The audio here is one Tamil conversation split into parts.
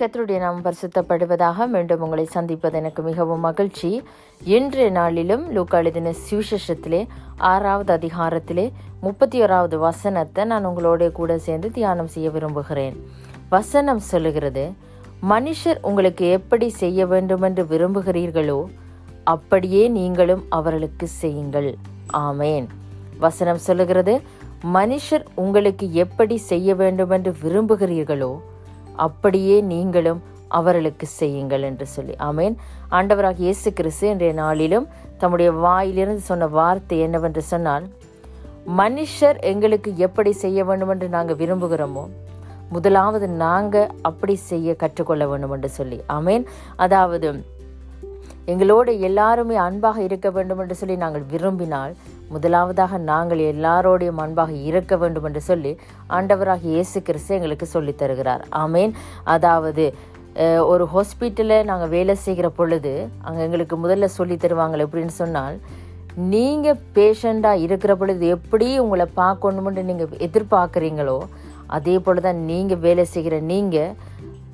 கத்தருடைய நாம் பரிசுத்தப்படுவதாக மீண்டும் உங்களை சந்திப்பது எனக்கு மிகவும் மகிழ்ச்சி. இன்றைய நாளிலும் லூக்காளிதின சுவிசேஷத்திலே ஆறாவது அதிகாரத்திலே முப்பத்தி ஓராவது வசனத்தை நான் உங்களோட கூட சேர்ந்து தியானம் செய்ய விரும்புகிறேன். வசனம் சொல்லுகிறது மனுஷர் உங்களுக்கு எப்படி செய்ய வேண்டும் என்று விரும்புகிறீர்களோ அப்படியே நீங்களும் அவர்களுக்கு செய்யுங்கள். ஆமேன். வசனம் சொல்லுகிறது மனுஷர் உங்களுக்கு எப்படி செய்ய வேண்டும் என்று விரும்புகிறீர்களோ அப்படியே நீங்களும் அவர்களுக்கு செய்யுங்கள் என்று சொல்லி. ஆமேன். ஆண்டவராக இயேசு கிறிஸ்து இன்றைய நாளிலும் தம்முடைய வாயிலிருந்து சொன்ன வார்த்தை என்னவென்று சொன்னால் மனுஷர் எங்களுக்கு எப்படி செய்ய வேண்டும் என்று நாங்கள் விரும்புகிறோமோ முதலாவது நாங்கள் அப்படி செய்ய கற்றுக்கொள்ள வேண்டும் என்று சொல்லி. ஆமேன். அதாவது எங்களோடு எல்லாருமே அன்பாக இருக்க வேண்டும் என்று சொல்லி நாங்கள் விரும்பினால் முதலாவதாக நாங்கள் எல்லாரோடையும் அன்பாக இருக்க வேண்டும் என்று சொல்லி ஆண்டவராக இயேசு கிறிஸ்து எங்களுக்கு சொல்லித் தருகிறார். ஆமேன். அதாவது ஒரு ஹாஸ்பிட்டலில் நாங்கள் வேலை செய்கிற பொழுது அங்கே எங்களுக்கு முதல்ல சொல்லி தருவாங்க எப்படின்னு சொன்னால் நீங்கள் பேஷண்ட்டாக இருக்கிற பொழுது எப்படி உங்களை பார்க்கணுமென்று நீங்கள் எதிர்பார்க்குறீங்களோ அதே போல தான் நீங்கள் வேலை செய்கிற நீங்கள்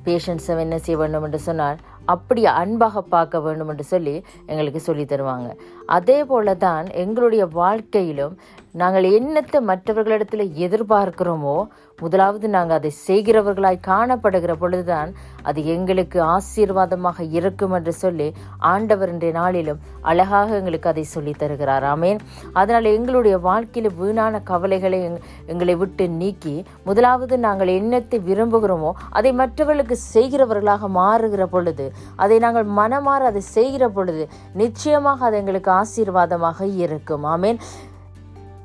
பேஷண்ட்ஸை என்ன செய்ய வேண்டும் என்று சொன்னால் அப்படி அன்பாக பார்க்க வேண்டும் என்று சொல்லி எங்களுக்கு சொல்லி தருவாங்க. அதே போல தான் எங்களுடைய வாழ்க்கையிலும் நாங்கள் என்னத்தை மற்றவர்களிடத்தில் எதிர்பார்க்கிறோமோ முதலாவது நாங்கள் அதை செய்கிறவர்களாய் காணப்படுகிற பொழுதுதான் அது எங்களுக்கு ஆசீர்வாதமாக இருக்கும் என்று சொல்லி ஆண்டவர் இன்றைய நாளிலும் அழகாக எங்களுக்கு அதை சொல்லி தருகிறார். ஆமேன். அதனால் எங்களுடைய வாழ்க்கையில் வீணான கவலைகளை எங்- எங்களை விட்டு நீக்கி முதலாவது நாங்கள் என்னத்தை விரும்புகிறோமோ அதை மற்றவர்களுக்கு செய்கிறவர்களாக மாறுகிற பொழுது அதை நாங்கள் மனமாற அதை செய்கிற பொழுது நிச்சயமாக அது எங்களுக்கு ஆசீர்வாதமாக இருக்கும். ஆமேன்.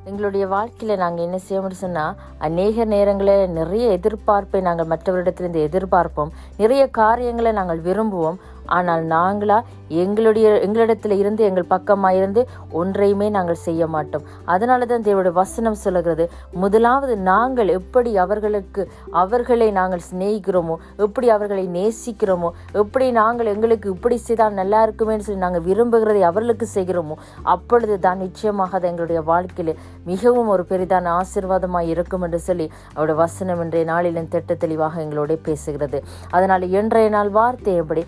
எங்களுடைய வாழ்க்கையில் நாங்கள் என்ன செய்ய முடியும் சொன்னால் அநேக நேரங்களில் நிறைய எதிர்பார்ப்பை நாங்கள் மற்றவரிடத்திலிருந்து எதிர்பார்ப்போம். நிறைய காரியங்களை நாங்கள் விரும்புவோம். ஆனால் நாங்களா எங்களுடைய எங்களிடத்தில் இருந்து எங்கள் பக்கமாக இருந்து ஒன்றையுமே நாங்கள் செய்ய மாட்டோம். அதனால தான் தேவனுடைய வசனம் சொல்லுகிறது முதலாவது நாங்கள் எப்படி அவர்களுக்கு அவர்களை நாங்கள் சிநேகிக்கிறோமோ எப்படி அவர்களை நேசிக்கிறோமோ எப்படி நாங்கள் எங்களுக்கு இப்படி செய்தால் நல்லா இருக்குமேனு சொல்லி நாங்கள் விரும்புகிறதை அவர்களுக்கு செய்கிறோமோ அப்பொழுது தான் நிச்சயமாக அது எங்களுடைய வாழ்க்கையில் மிகவும் ஒரு பெரிதான ஆசீர்வாதமாக இருக்கும் என்று சொல்லி அவருடைய வசனம் இன்றைய நாளிலும் திட்ட தெளிவாக எங்களோட பேசுகிறது. அதனால் இன்றைய நாள் வார்த்தையபடி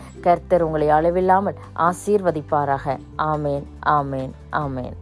கர்த்தர் உங்களை அளவில்லாமல் ஆசீர்வதிப்பாராக. ஆமேன் ஆமேன் ஆமேன்.